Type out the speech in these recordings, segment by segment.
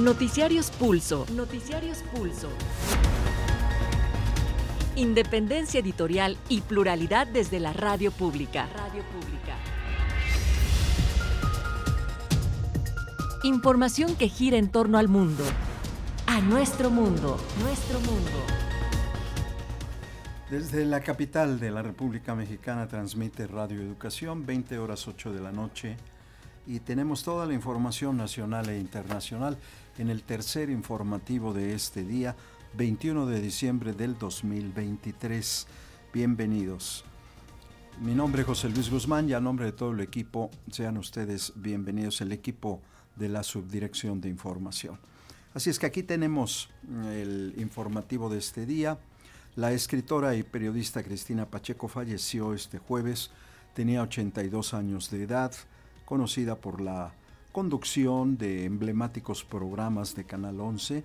Noticiarios Pulso. Noticiarios Pulso. Independencia editorial y pluralidad desde la radio pública. Radio pública. Información que gira en torno al mundo. A nuestro mundo. Nuestro mundo. Desde la capital de la República Mexicana transmite Radio Educación, 20 horas 8 de la noche, y tenemos toda la información nacional e internacional en el tercer informativo de este día, 21 de diciembre del 2023. Bienvenidos. Mi nombre es José Luis Guzmán y a nombre de todo el equipo, sean ustedes bienvenidos, el equipo de la Subdirección de Información. Así es que aquí tenemos el informativo de este día. La escritora y periodista Cristina Pacheco falleció este jueves, tenía 82 años de edad, conocida por la conducción de emblemáticos programas de Canal 11.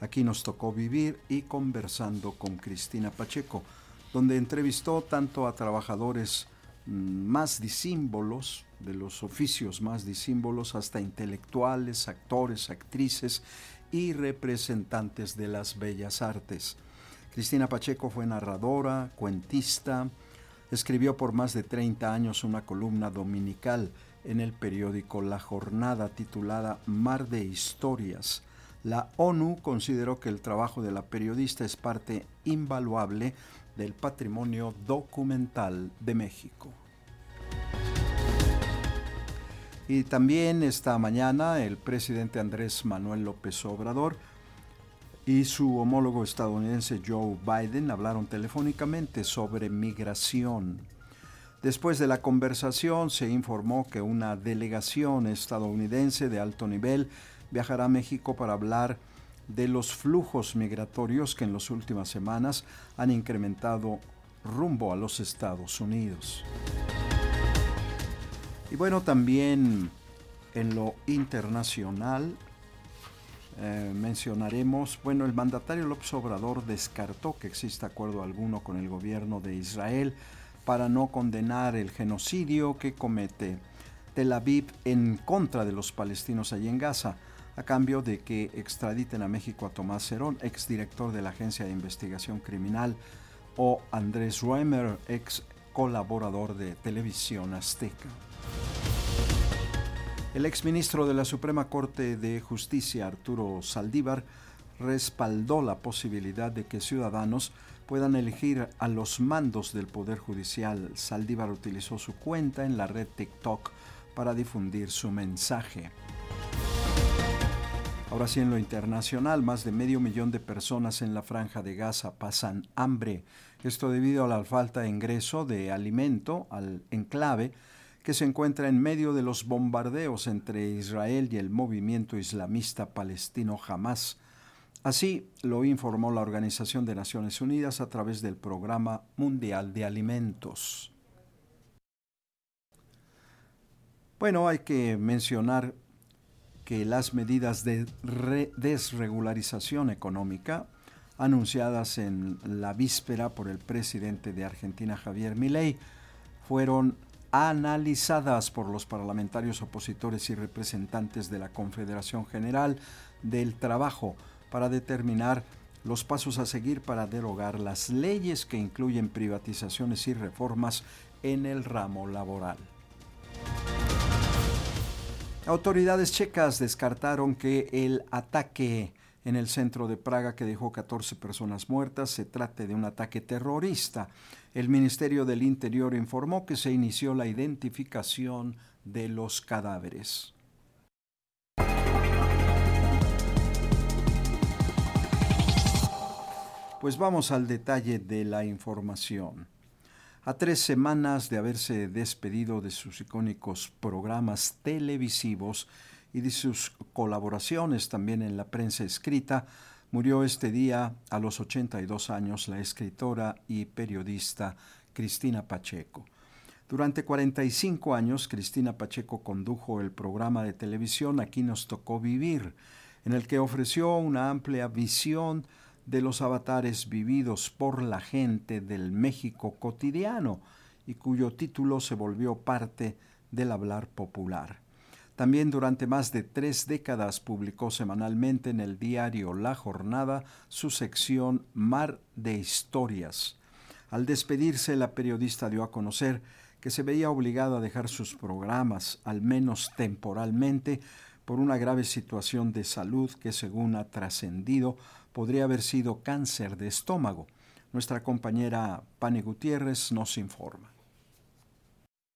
Aquí nos tocó vivir y conversando con Cristina Pacheco, donde entrevistó tanto a trabajadores mm, más disímbolos, de los oficios más disímbolos, hasta intelectuales, actores, actrices y representantes de las bellas artes. Cristina Pacheco fue narradora, cuentista, escribió por más de 30 años una columna dominical en el periódico La Jornada titulada Mar de Historias. La ONU consideró que el trabajo de la periodista es parte invaluable del patrimonio documental de México. Y también esta mañana el presidente Andrés Manuel López Obrador y su homólogo estadounidense Joe Biden hablaron telefónicamente sobre migración. Después de la conversación se informó que una delegación estadounidense de alto nivel viajará a México para hablar de los flujos migratorios que en las últimas semanas han incrementado rumbo a los Estados Unidos. Y bueno, también en lo internacional eh, mencionaremos, bueno, el mandatario López Obrador descartó que exista acuerdo alguno con el gobierno de Israel para no condenar el genocidio que comete Tel Aviv en contra de los palestinos allí en Gaza, a cambio de que extraditen a México a Tomás Cerón, exdirector de la Agencia de Investigación Criminal, o Andrés Roemer, ex colaborador de Televisión Azteca. El exministro de la Suprema Corte de Justicia, Arturo Saldívar, respaldó la posibilidad de que ciudadanos puedan elegir a los mandos del Poder Judicial. Saldívar utilizó su cuenta en la red TikTok para difundir su mensaje. Ahora sí, en lo internacional, más de medio millón de personas en la franja de Gaza pasan hambre. Esto debido a la falta de ingreso de alimento al enclave que se encuentra en medio de los bombardeos entre Israel y el movimiento islamista palestino Hamas. Así lo informó la Organización de Naciones Unidas a través del Programa Mundial de Alimentos. Bueno, hay que mencionar que las medidas de desregularización económica anunciadas en la víspera por el presidente de Argentina Javier Milei fueron analizadas por los parlamentarios opositores y representantes de la Confederación General del Trabajo para determinar los pasos a seguir para derogar las leyes que incluyen privatizaciones y reformas en el ramo laboral. Autoridades checas descartaron que el ataque en el centro de Praga que dejó 14 personas muertas se trate de un ataque terrorista. El Ministerio del Interior informó que se inició la identificación de los cadáveres. Pues vamos al detalle de la información. A tres semanas de haberse despedido de sus icónicos programas televisivos y de sus colaboraciones también en la prensa escrita, murió este día a los 82 años la escritora y periodista Cristina Pacheco. Durante 45 años, Cristina Pacheco condujo el programa de televisión Aquí nos tocó vivir, en el que ofreció una amplia visión de los avatares vividos por la gente del México cotidiano y cuyo título se volvió parte del hablar popular. También durante más de tres décadas publicó semanalmente en el diario La Jornada su sección Mar de Historias. Al despedirse, la periodista dio a conocer que se veía obligado a dejar sus programas, al menos temporalmente, por una grave situación de salud que, según ha trascendido, podría haber sido cáncer de estómago. Nuestra compañera Pani Gutiérrez nos informa.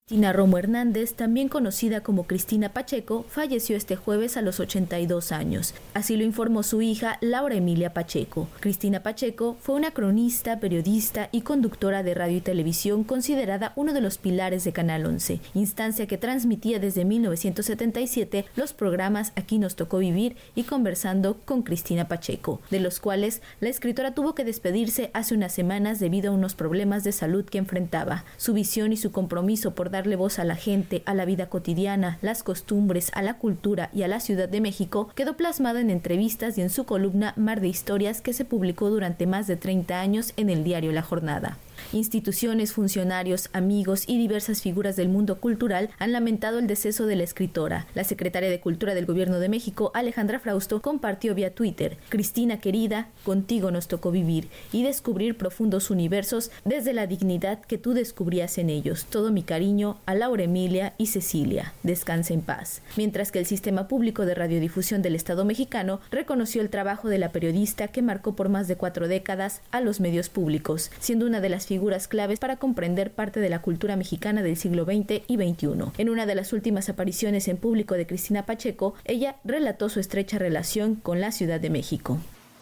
Cristina Romo Hernández, también conocida como Cristina Pacheco, falleció este jueves a los 82 años. Así lo informó su hija Laura Emilia Pacheco. Cristina Pacheco fue una cronista, periodista y conductora de radio y televisión considerada uno de los pilares de Canal 11, instancia que transmitía desde 1977 los programas Aquí nos tocó vivir y Conversando con Cristina Pacheco, de los cuales la escritora tuvo que despedirse hace unas semanas debido a unos problemas de salud que enfrentaba. Su visión y su compromiso por darle voz a la gente, a la vida cotidiana, las costumbres, a la cultura y a la Ciudad de México, quedó plasmado en entrevistas y en su columna Mar de Historias que se publicó durante más de 30 años en el diario La Jornada. Instituciones, funcionarios, amigos y diversas figuras del mundo cultural han lamentado el deceso de la escritora. La secretaria de Cultura del Gobierno de México, Alejandra Frausto, compartió vía Twitter, Cristina querida, contigo nos tocó vivir y descubrir profundos universos desde la dignidad que tú descubrías en ellos. Todo mi cariño a Laura Emilia y Cecilia. Descansa en paz. Mientras que el Sistema Público de Radiodifusión del Estado mexicano reconoció el trabajo de la periodista que marcó por más de cuatro décadas a los medios públicos, siendo una de las figuras claves para comprender parte de la cultura mexicana del siglo XX y XXI. En una de las últimas apariciones en público de Cristina Pacheco, ella relató su estrecha relación con la Ciudad de México.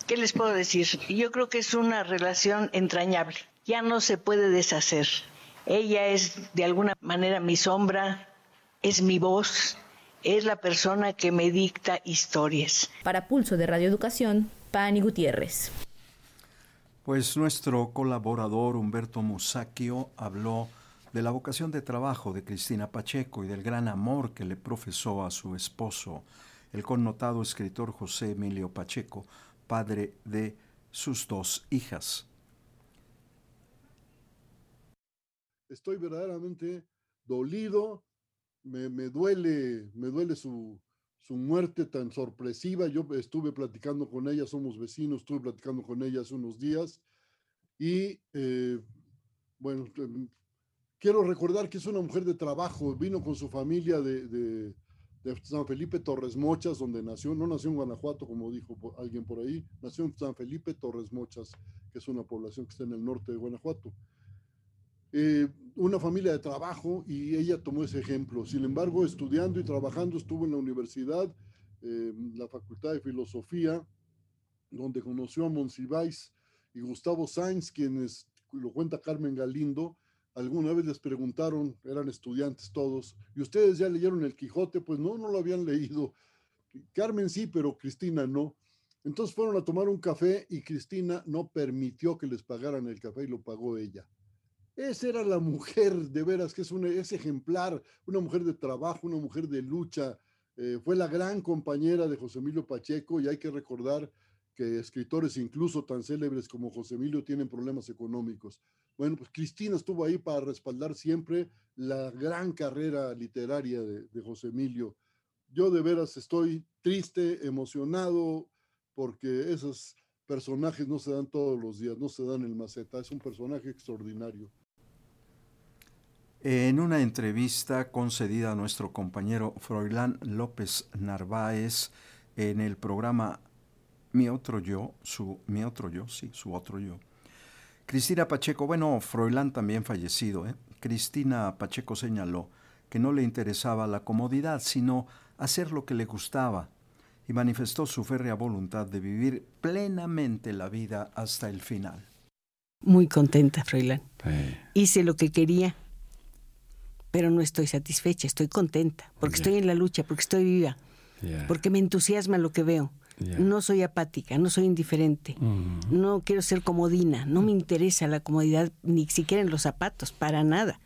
¿Qué les puedo decir? Yo creo que es una relación entrañable. Ya no se puede deshacer. Ella es de alguna manera mi sombra, es mi voz, es la persona que me dicta historias. Para Pulso de Radio Educación, Pani Gutiérrez. Pues nuestro colaborador Humberto Musacchio habló de la vocación de trabajo de Cristina Pacheco y del gran amor que le profesó a su esposo, el connotado escritor José Emilio Pacheco, padre de sus dos hijas. Estoy verdaderamente dolido, me, duele, me duele su, su muerte tan sorpresiva. Yo estuve platicando con ella, somos vecinos, estuve platicando con ella hace unos días y eh, bueno, quiero recordar que es una mujer de trabajo, vino con su familia de, San Felipe Torres Mochas, donde nació, no nació en Guanajuato, como dijo alguien por ahí, nació en San Felipe Torres Mochas, que es una población que está en el norte de Guanajuato. Eh, una familia de trabajo y ella tomó ese ejemplo. Sin embargo, estudiando y trabajando, estuvo en la universidad, eh, la Facultad de Filosofía, donde conoció a Monsiváis y Gustavo Sainz, quienes lo cuenta Carmen Galindo. Alguna vez les preguntaron, eran estudiantes todos, ¿y ustedes ya leyeron El Quijote? Pues no, no lo habían leído. Carmen sí, pero Cristina no. Entonces fueron a tomar un café y Cristina no permitió que les pagaran el café y lo pagó ella. Esa era la mujer, de veras, que es, una, ejemplar, una mujer de trabajo, una mujer de lucha. Eh, fue la gran compañera de José Emilio Pacheco y hay que recordar que escritores incluso tan célebres como José Emilio tienen problemas económicos. Bueno, pues Cristina estuvo ahí para respaldar siempre la gran carrera literaria de, José Emilio. Yo de veras estoy triste, emocionado, porque esos personajes no se dan todos los días, no se dan en el maceta, es un personaje extraordinario. En una entrevista concedida a nuestro compañero Froilán López Narváez en el programa Mi Otro Yo, su Mi Otro Yo, sí, su otro yo. Cristina Pacheco, bueno, Froilán también fallecido, ¿eh? Cristina Pacheco señaló que no le interesaba la comodidad, sino hacer lo que le gustaba, y manifestó su férrea voluntad de vivir plenamente la vida hasta el final. Muy contenta, Froilán. Hice lo que quería, pero no estoy satisfecha, estoy contenta, porque estoy en la lucha, porque estoy viva, porque me entusiasma lo que veo. No soy apática, no soy indiferente, no quiero ser comodina, no me interesa la comodidad ni siquiera en los zapatos, para nada.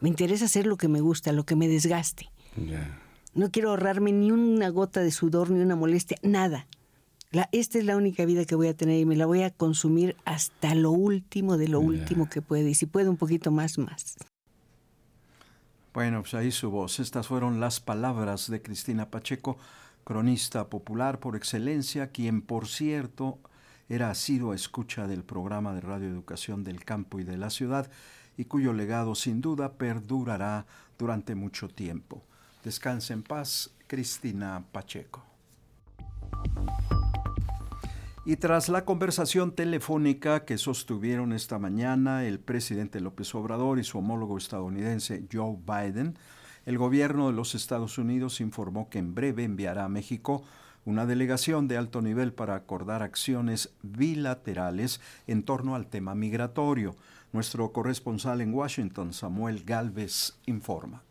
Me interesa hacer lo que me gusta, lo que me desgaste. No quiero ahorrarme ni una gota de sudor, ni una molestia, nada. La, esta es la única vida que voy a tener y me la voy a consumir hasta lo último de lo último que puede. Y si puedo un poquito más, más. Bueno, pues ahí su voz. Estas fueron las palabras de Cristina Pacheco, cronista popular por excelencia, quien por cierto era sido escucha del programa de radioeducación del campo y de la ciudad y cuyo legado sin duda perdurará durante mucho tiempo. Descanse en paz, Cristina Pacheco. Y tras la conversación telefónica que sostuvieron esta mañana el presidente López Obrador y su homólogo estadounidense Joe Biden, el gobierno de los Estados Unidos informó que en breve enviará a México una delegación de alto nivel para acordar acciones bilaterales en torno al tema migratorio. Nuestro corresponsal en Washington, Samuel Galvez, informa.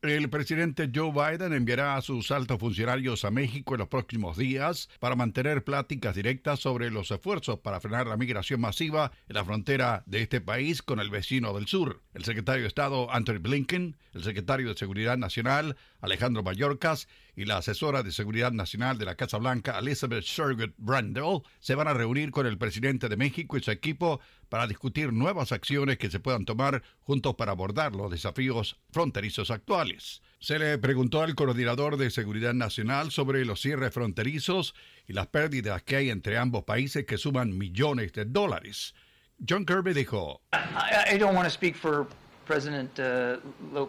El presidente Joe Biden enviará a sus altos funcionarios a México en los próximos días para mantener pláticas directas sobre los esfuerzos para frenar la migración masiva en la frontera de este país con el vecino del sur. El secretario de Estado Anthony Blinken, el secretario de Seguridad Nacional Alejandro Mayorkas y la asesora de Seguridad Nacional de la Casa Blanca Elizabeth Sherwood Brandel se van a reunir con el presidente de México y su equipo para discutir nuevas acciones que se puedan tomar juntos para abordar los desafíos fronterizos actuales. Se le preguntó al coordinador de Seguridad Nacional sobre los cierres fronterizos y las pérdidas que hay entre ambos países que suman millones de dólares. John Kirby dijo,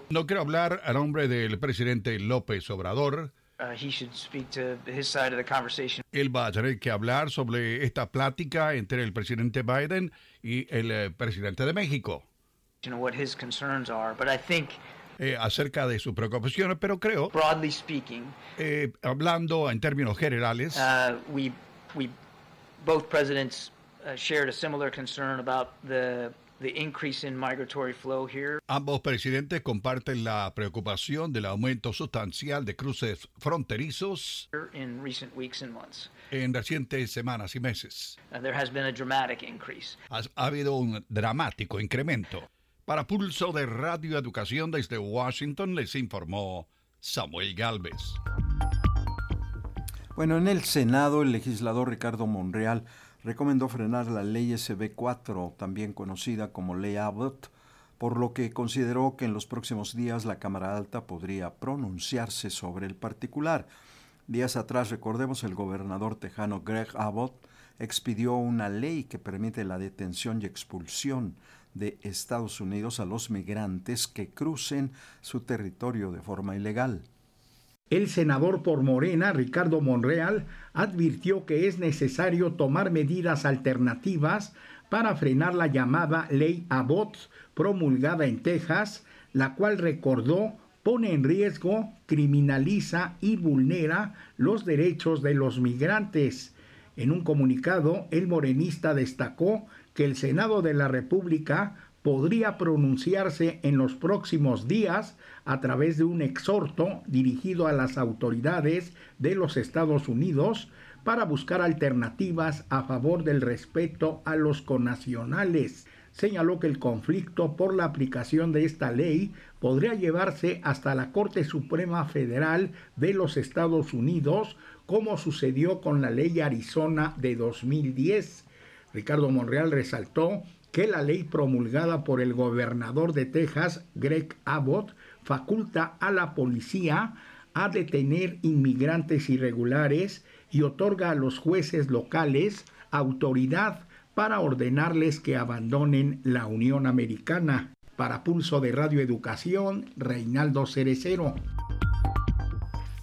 no quiero hablar a nombre del presidente López Obrador. Él va a tener que hablar sobre esta plática entre el presidente Biden y el eh, presidente de México. Eh, acerca de sus preocupaciones, pero creo, eh, hablando en términos generales, uh, we, we, both presidents uh, shared a similar concern about the Ambos presidentes comparten la preocupación del aumento sustancial de cruces fronterizos en recientes semanas y meses. Ha, habido un dramático incremento. Para Pulso de Radio Educación desde Washington les informó Samuel Galvez. Bueno, en el Senado el legislador Ricardo Monreal recomendó frenar la ley SB4, también conocida como Ley Abbott, por lo que consideró que en los próximos días la Cámara Alta podría pronunciarse sobre el particular. Días atrás, recordemos, el gobernador tejano Greg Abbott expidió una ley que permite la detención y expulsión de Estados Unidos a los migrantes que crucen su territorio de forma ilegal. El senador por Morena, Ricardo Monreal, advirtió que es necesario tomar medidas alternativas para frenar la llamada ley Abbott promulgada en Texas, la cual recordó pone en riesgo, criminaliza y vulnera los derechos de los migrantes. En un comunicado, el morenista destacó que el Senado de la República podría pronunciarse en los próximos días a través de un exhorto dirigido a las autoridades de los Estados Unidos para buscar alternativas a favor del respeto a los conacionales. Señaló que el conflicto por la aplicación de esta ley podría llevarse hasta la Corte Suprema Federal de los Estados Unidos, como sucedió con la ley Arizona de 2010. Ricardo Monreal resaltó que la ley promulgada por el gobernador de Texas, Greg Abbott, faculta a la policía a detener inmigrantes irregulares y otorga a los jueces locales autoridad para ordenarles que abandonen la Unión Americana. Para Pulso de Radio Educación, Reinaldo Cerecero.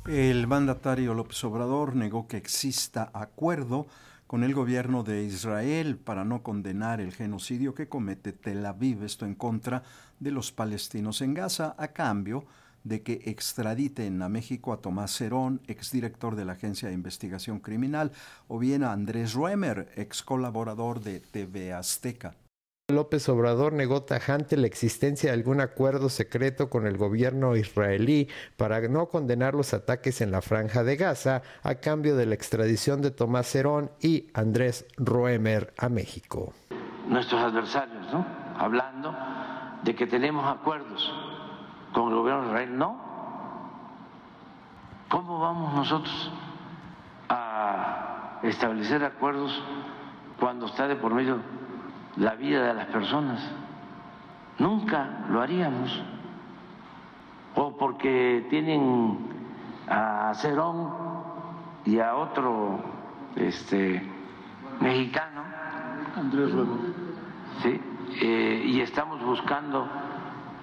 El mandatario López Obrador negó que exista acuerdo con el gobierno de Israel para no condenar el genocidio que comete Tel Aviv, esto en contra de los palestinos en Gaza, a cambio de que extraditen a México a Tomás Cerón, exdirector de la Agencia de Investigación Criminal, o bien a Andrés Ruemer, ex colaborador de TV Azteca. López Obrador negó tajante la existencia de algún acuerdo secreto con el gobierno israelí para no condenar los ataques en la franja de Gaza a cambio de la extradición de Tomás Herón y Andrés Roemer a México. Nuestros adversarios, ¿no? Hablando de que tenemos acuerdos con el gobierno de Israel, no. ¿Cómo vamos nosotros a establecer acuerdos cuando está de por medio la vida de las personas. Nunca lo haríamos. o porque tienen a Cerón y a otro este, mexicano. Andrés Ruego. Sí, eh, y estamos buscando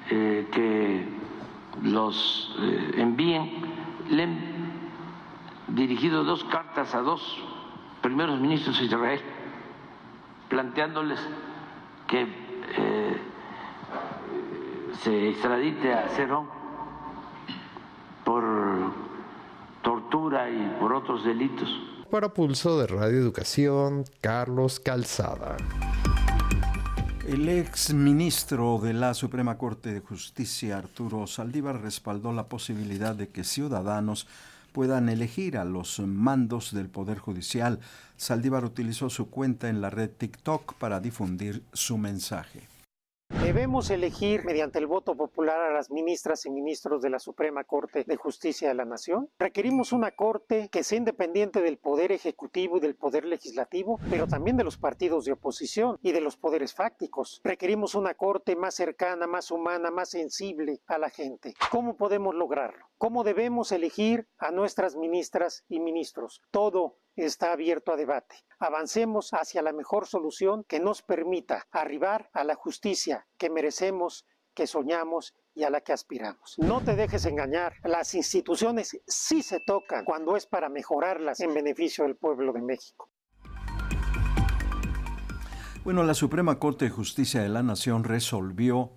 eh, que los eh, envíen. Le han dirigido dos cartas a dos primeros ministros de Israel planteándoles que se extradite a Cerón por tortura y por otros delitos. Para Pulso de Radio Educación, Carlos Calzada. El ex ministro de la Suprema Corte de Justicia, Arturo Saldívar, respaldó la posibilidad de que ciudadanos puedan elegir a los mandos del Poder Judicial. Saldívar utilizó su cuenta en la red TikTok para difundir su mensaje. Debemos elegir mediante el voto popular a las ministras y ministros de la Suprema Corte de Justicia de la Nación. Requerimos una Corte que sea independiente del Poder Ejecutivo y del Poder Legislativo, pero también de los partidos de oposición y de los poderes fácticos. Requerimos una Corte más cercana, más humana, más sensible a la gente. ¿Cómo podemos lograrlo? ¿Cómo debemos elegir a nuestras ministras y ministros? Todo está abierto a debate. Avancemos hacia la mejor solución que nos permita arribar a la justicia que merecemos, que soñamos y a la que aspiramos. No te dejes engañar. Las instituciones sí se tocan cuando es para mejorarlas en beneficio del pueblo de México. Bueno, la Suprema Corte de Justicia de la Nación resolvió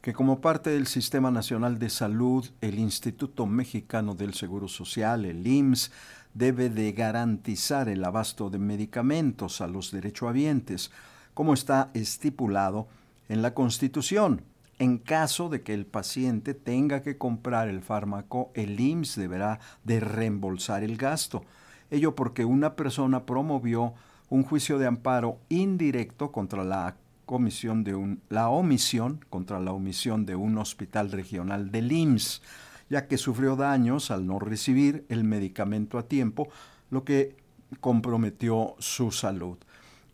que como parte del Sistema Nacional de Salud, el Instituto Mexicano del Seguro Social, el IMSS, debe de garantizar el abasto de medicamentos a los derechohabientes, como está estipulado en la Constitución. En caso de que el paciente tenga que comprar el fármaco, el IMSS deberá de reembolsar el gasto. Ello porque una persona promovió un juicio de amparo indirecto contra la comisión de un, la omisión contra la omisión de un hospital regional del IMSS ya que sufrió daños al no recibir el medicamento a tiempo, lo que comprometió su salud.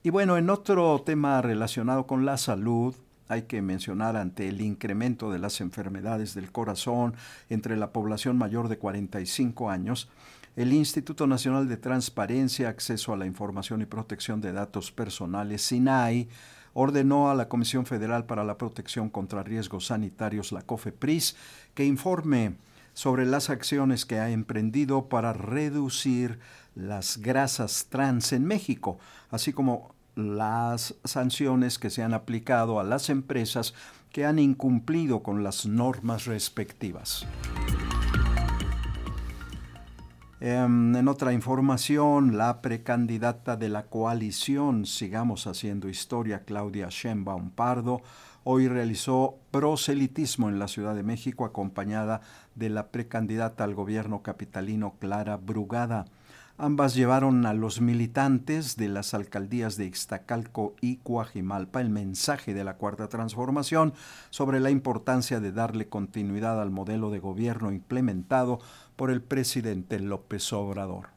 Y bueno, en otro tema relacionado con la salud, hay que mencionar ante el incremento de las enfermedades del corazón entre la población mayor de 45 años, el Instituto Nacional de Transparencia, Acceso a la Información y Protección de Datos Personales, SINAI, ordenó a la Comisión Federal para la Protección contra Riesgos Sanitarios, la COFEPRIS, que informe sobre las acciones que ha emprendido para reducir las grasas trans en México, así como las sanciones que se han aplicado a las empresas que han incumplido con las normas respectivas. Em, en otra información, la precandidata de la coalición Sigamos Haciendo Historia, Claudia Sheinbaum Pardo, hoy realizó proselitismo en la Ciudad de México acompañada de la precandidata al gobierno capitalino Clara Brugada. Ambas llevaron a los militantes de las alcaldías de Ixtacalco y Coajimalpa el mensaje de la Cuarta Transformación sobre la importancia de darle continuidad al modelo de gobierno implementado por el presidente López Obrador.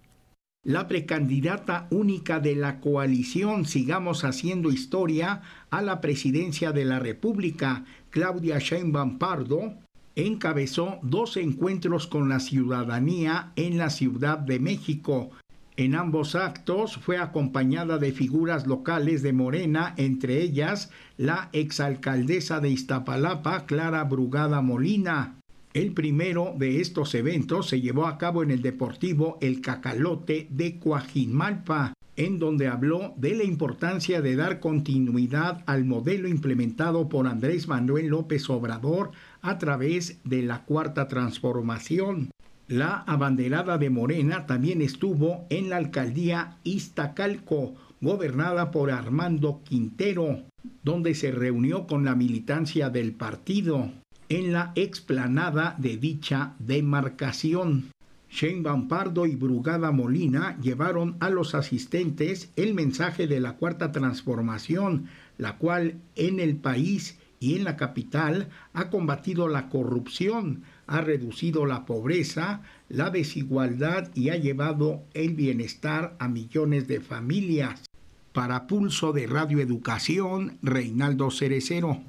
La precandidata única de la coalición Sigamos Haciendo Historia a la presidencia de la República, Claudia Sheinbaum Pardo, encabezó dos encuentros con la ciudadanía en la Ciudad de México. En ambos actos fue acompañada de figuras locales de Morena, entre ellas la exalcaldesa de Iztapalapa, Clara Brugada Molina. El primero de estos eventos se llevó a cabo en el Deportivo El Cacalote de Coajimalpa, en donde habló de la importancia de dar continuidad al modelo implementado por Andrés Manuel López Obrador a través de la Cuarta Transformación. La abanderada de Morena también estuvo en la alcaldía Iztacalco, gobernada por Armando Quintero, donde se reunió con la militancia del partido en la explanada de dicha demarcación. Shane Pardo y Brugada Molina llevaron a los asistentes el mensaje de la Cuarta Transformación, la cual en el país y en la capital ha combatido la corrupción, ha reducido la pobreza, la desigualdad y ha llevado el bienestar a millones de familias. Para Pulso de Radio Educación, Reinaldo Cerecero.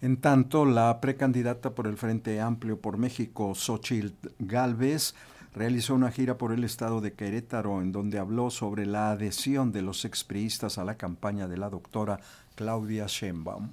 En tanto, la precandidata por el Frente Amplio por México, Xochitl Galvez, realizó una gira por el estado de Querétaro en donde habló sobre la adhesión de los expriistas a la campaña de la doctora Claudia Sheinbaum.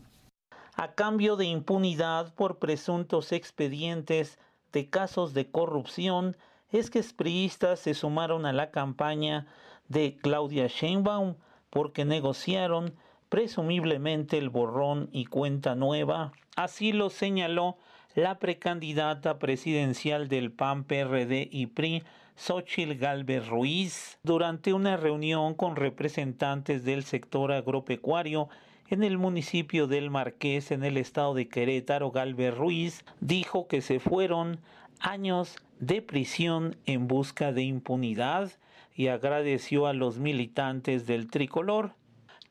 A cambio de impunidad por presuntos expedientes de casos de corrupción, es que expriistas se sumaron a la campaña de Claudia Sheinbaum porque negociaron presumiblemente el borrón y cuenta nueva. Así lo señaló la precandidata presidencial del PAN, PRD y PRI, Xochil Galvez Ruiz, durante una reunión con representantes del sector agropecuario en el municipio del Marqués, en el estado de Querétaro, Galvez Ruiz dijo que se fueron años de prisión en busca de impunidad y agradeció a los militantes del tricolor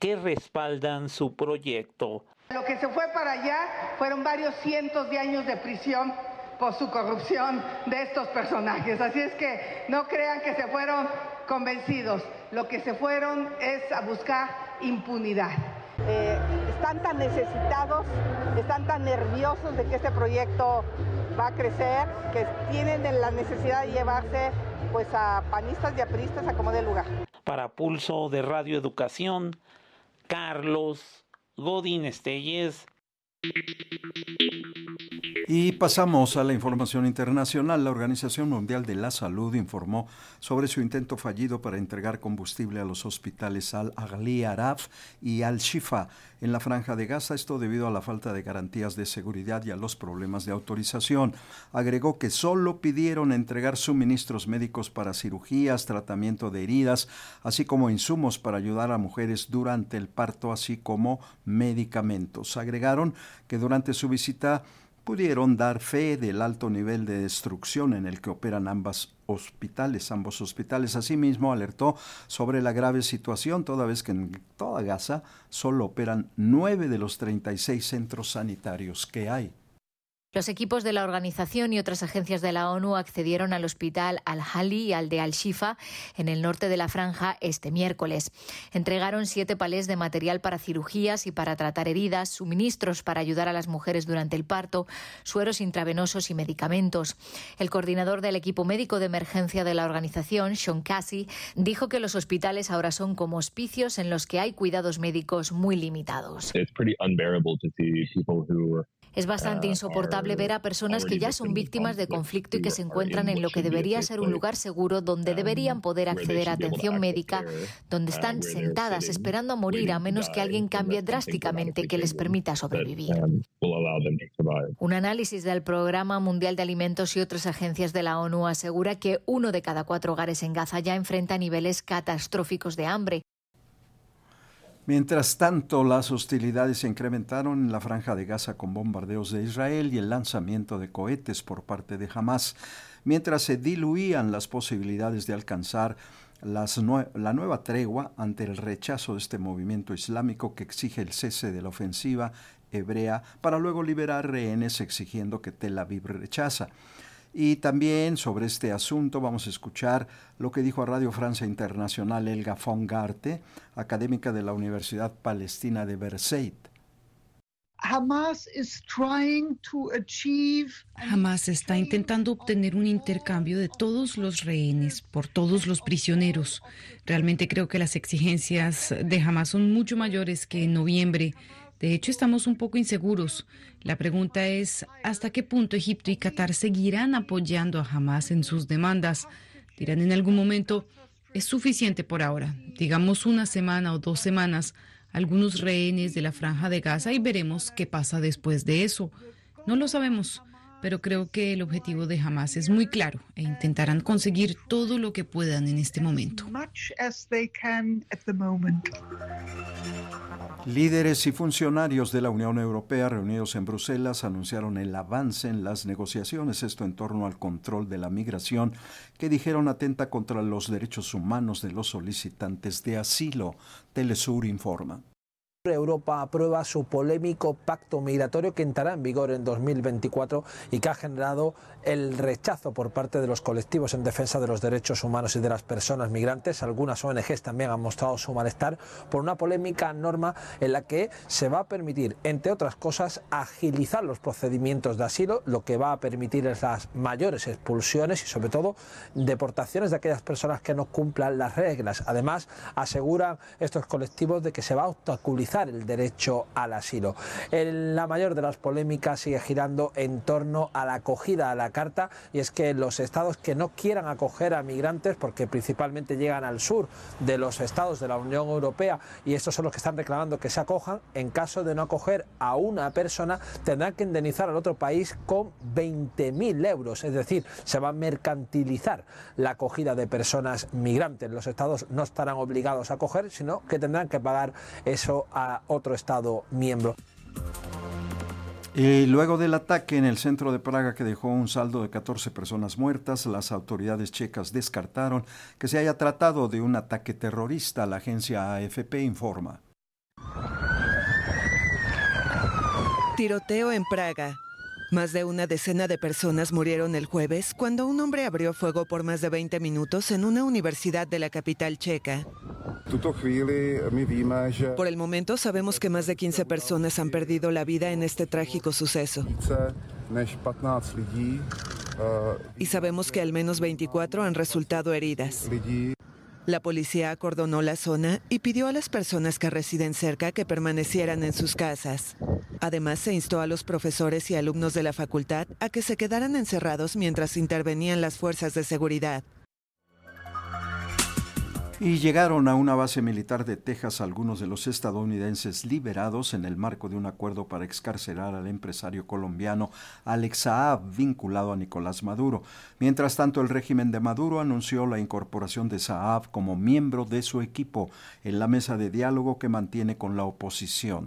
que respaldan su proyecto. Lo que se fue para allá fueron varios cientos de años de prisión por su corrupción de estos personajes. Así es que no crean que se fueron convencidos. Lo que se fueron es a buscar impunidad. Eh, están tan necesitados, están tan nerviosos de que este proyecto va a crecer, que tienen la necesidad de llevarse pues a panistas y a priistas a como de lugar. Para Pulso de Radio Educación, Carlos Godín Estelles. Y pasamos a la información internacional. La Organización Mundial de la Salud informó sobre su intento fallido para entregar combustible a los hospitales Al-Aghli Araf y Al-Shifa en la franja de Gaza, esto debido a la falta de garantías de seguridad y a los problemas de autorización. Agregó que solo pidieron entregar suministros médicos para cirugías, tratamiento de heridas, así como insumos para ayudar a mujeres durante el parto, así como medicamentos. Agregaron que durante su visita pudieron dar fe del alto nivel de destrucción en el que operan ambas hospitales, ambos hospitales. Asimismo, alertó sobre la grave situación, toda vez que en toda Gaza solo operan nueve de los 36 centros sanitarios que hay. Los equipos de la organización y otras agencias de la ONU accedieron al hospital Al-Hali y al de Al-Shifa en el norte de la franja este miércoles. Entregaron siete palés de material para cirugías y para tratar heridas, suministros para ayudar a las mujeres durante el parto, sueros intravenosos y medicamentos. El coordinador del equipo médico de emergencia de la organización, Sean Cassie, dijo que los hospitales ahora son como hospicios en los que hay cuidados médicos muy limitados. Es bastante uh, insoportable ver a personas que ya son víctimas de conflicto y que se encuentran en lo que debería ser un lugar seguro donde deberían poder acceder a atención médica, donde están sentadas esperando a morir a menos que alguien cambie drásticamente que les permita sobrevivir. Un análisis del Programa Mundial de Alimentos y otras agencias de la ONU asegura que uno de cada cuatro hogares en Gaza ya enfrenta niveles catastróficos de hambre. Mientras tanto, las hostilidades se incrementaron en la franja de Gaza con bombardeos de Israel y el lanzamiento de cohetes por parte de Hamas, mientras se diluían las posibilidades de alcanzar la nueva tregua ante el rechazo de este movimiento islámico que exige el cese de la ofensiva hebrea para luego liberar rehenes exigiendo que Tel Aviv rechaza. Y también sobre este asunto vamos a escuchar lo que dijo a Radio Francia Internacional Elga von Garte, académica de la Universidad Palestina de Berseit. Hamas está intentando obtener un intercambio de todos los rehenes por todos los prisioneros. Realmente creo que las exigencias de Hamas son mucho mayores que en noviembre de hecho, estamos un poco inseguros. La pregunta es, ¿hasta qué punto Egipto y Qatar seguirán apoyando a Hamas en sus demandas? Dirán en algún momento, es suficiente por ahora, digamos una semana o dos semanas, algunos rehenes de la franja de Gaza y veremos qué pasa después de eso. No lo sabemos, pero creo que el objetivo de Hamas es muy claro e intentarán conseguir todo lo que puedan en este momento. Líderes y funcionarios de la Unión Europea reunidos en Bruselas anunciaron el avance en las negociaciones, esto en torno al control de la migración, que dijeron atenta contra los derechos humanos de los solicitantes de asilo. Telesur informa. Europa aprueba su polémico pacto migratorio que entrará en vigor en 2024 y que ha generado el rechazo por parte de los colectivos en defensa de los derechos humanos y de las personas migrantes. Algunas ONGs también han mostrado su malestar por una polémica norma en la que se va a permitir, entre otras cosas, agilizar los procedimientos de asilo, lo que va a permitir es las mayores expulsiones y sobre todo deportaciones de aquellas personas que no cumplan las reglas. Además, aseguran estos colectivos de que se va a obstaculizar el derecho al asilo. la mayor de las polémicas sigue girando en torno a la acogida a la carta y es que los estados que no quieran acoger a migrantes, porque principalmente llegan al sur de los estados de la Unión Europea y estos son los que están reclamando que se acojan, en caso de no acoger a una persona tendrán que indemnizar al otro país con 20.000 euros, es decir, se va a mercantilizar la acogida de personas migrantes. Los estados no estarán obligados a acoger, sino que tendrán que pagar eso a otro Estado miembro. Y luego del ataque en el centro de Praga que dejó un saldo de 14 personas muertas, las autoridades checas descartaron que se haya tratado de un ataque terrorista, la agencia AFP informa. Tiroteo en Praga. Más de una decena de personas murieron el jueves cuando un hombre abrió fuego por más de 20 minutos en una universidad de la capital checa. Por el momento sabemos que más de 15 personas han perdido la vida en este trágico suceso. Y sabemos que al menos 24 han resultado heridas. La policía acordonó la zona y pidió a las personas que residen cerca que permanecieran en sus casas. Además, se instó a los profesores y alumnos de la facultad a que se quedaran encerrados mientras intervenían las fuerzas de seguridad. Y llegaron a una base militar de Texas algunos de los estadounidenses liberados en el marco de un acuerdo para excarcelar al empresario colombiano Alex Saab, vinculado a Nicolás Maduro. Mientras tanto, el régimen de Maduro anunció la incorporación de Saab como miembro de su equipo en la mesa de diálogo que mantiene con la oposición.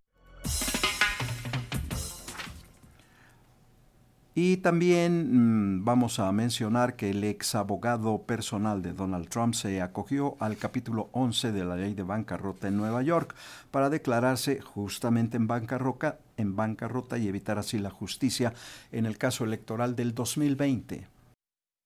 Y también mm, vamos a mencionar que el ex abogado personal de Donald Trump se acogió al capítulo 11 de la ley de bancarrota en Nueva York para declararse justamente en bancarrota, en bancarrota y evitar así la justicia en el caso electoral del 2020.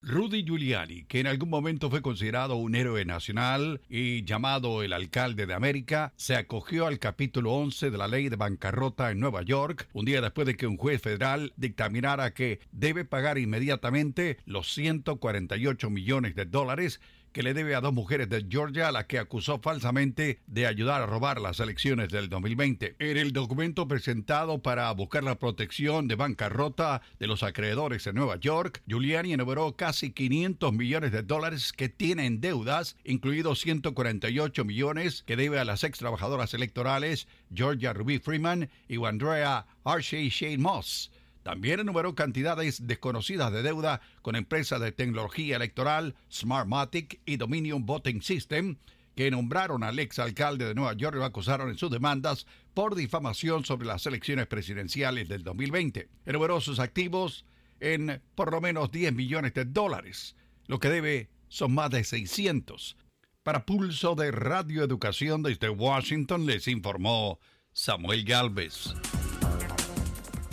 Rudy Giuliani, que en algún momento fue considerado un héroe nacional y llamado el alcalde de América, se acogió al capítulo 11 de la ley de bancarrota en Nueva York, un día después de que un juez federal dictaminara que debe pagar inmediatamente los 148 millones de dólares que le debe a dos mujeres de Georgia a las que acusó falsamente de ayudar a robar las elecciones del 2020. En el documento presentado para buscar la protección de bancarrota de los acreedores en Nueva York, Giuliani enumeró casi 500 millones de dólares que tienen deudas, incluidos 148 millones que debe a las ex trabajadoras electorales Georgia Ruby Freeman y Andrea Archie Shane Moss. También enumeró cantidades desconocidas de deuda con empresas de tecnología electoral Smartmatic y Dominion Voting System, que nombraron al ex alcalde de Nueva York y lo acusaron en sus demandas por difamación sobre las elecciones presidenciales del 2020. Enumeró sus activos en por lo menos 10 millones de dólares. Lo que debe son más de 600. Para Pulso de Radio Educación desde Washington les informó Samuel Galvez.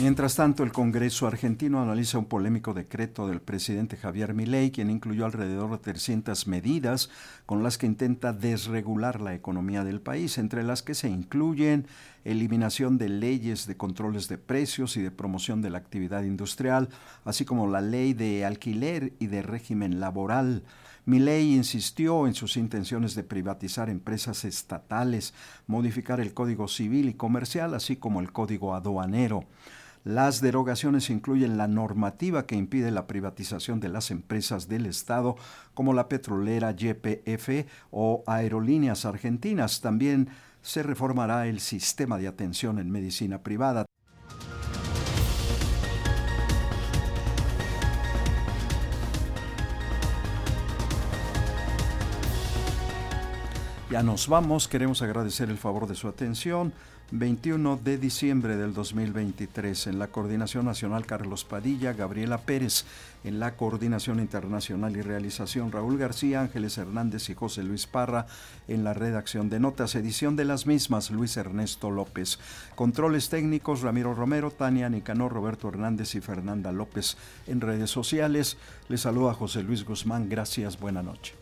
Mientras tanto, el Congreso argentino analiza un polémico decreto del presidente Javier Milei, quien incluyó alrededor de 300 medidas con las que intenta desregular la economía del país, entre las que se incluyen eliminación de leyes de controles de precios y de promoción de la actividad industrial, así como la ley de alquiler y de régimen laboral. Milei insistió en sus intenciones de privatizar empresas estatales, modificar el Código Civil y Comercial, así como el Código Aduanero. Las derogaciones incluyen la normativa que impide la privatización de las empresas del Estado, como la petrolera YPF o aerolíneas argentinas. También se reformará el sistema de atención en medicina privada. Ya nos vamos, queremos agradecer el favor de su atención. 21 de diciembre del 2023. En la Coordinación Nacional Carlos Padilla, Gabriela Pérez. En la Coordinación Internacional y Realización Raúl García, Ángeles Hernández y José Luis Parra. En la redacción de notas, edición de las mismas, Luis Ernesto López. Controles técnicos, Ramiro Romero, Tania Nicanor, Roberto Hernández y Fernanda López. En redes sociales, les saluda José Luis Guzmán. Gracias, buena noche.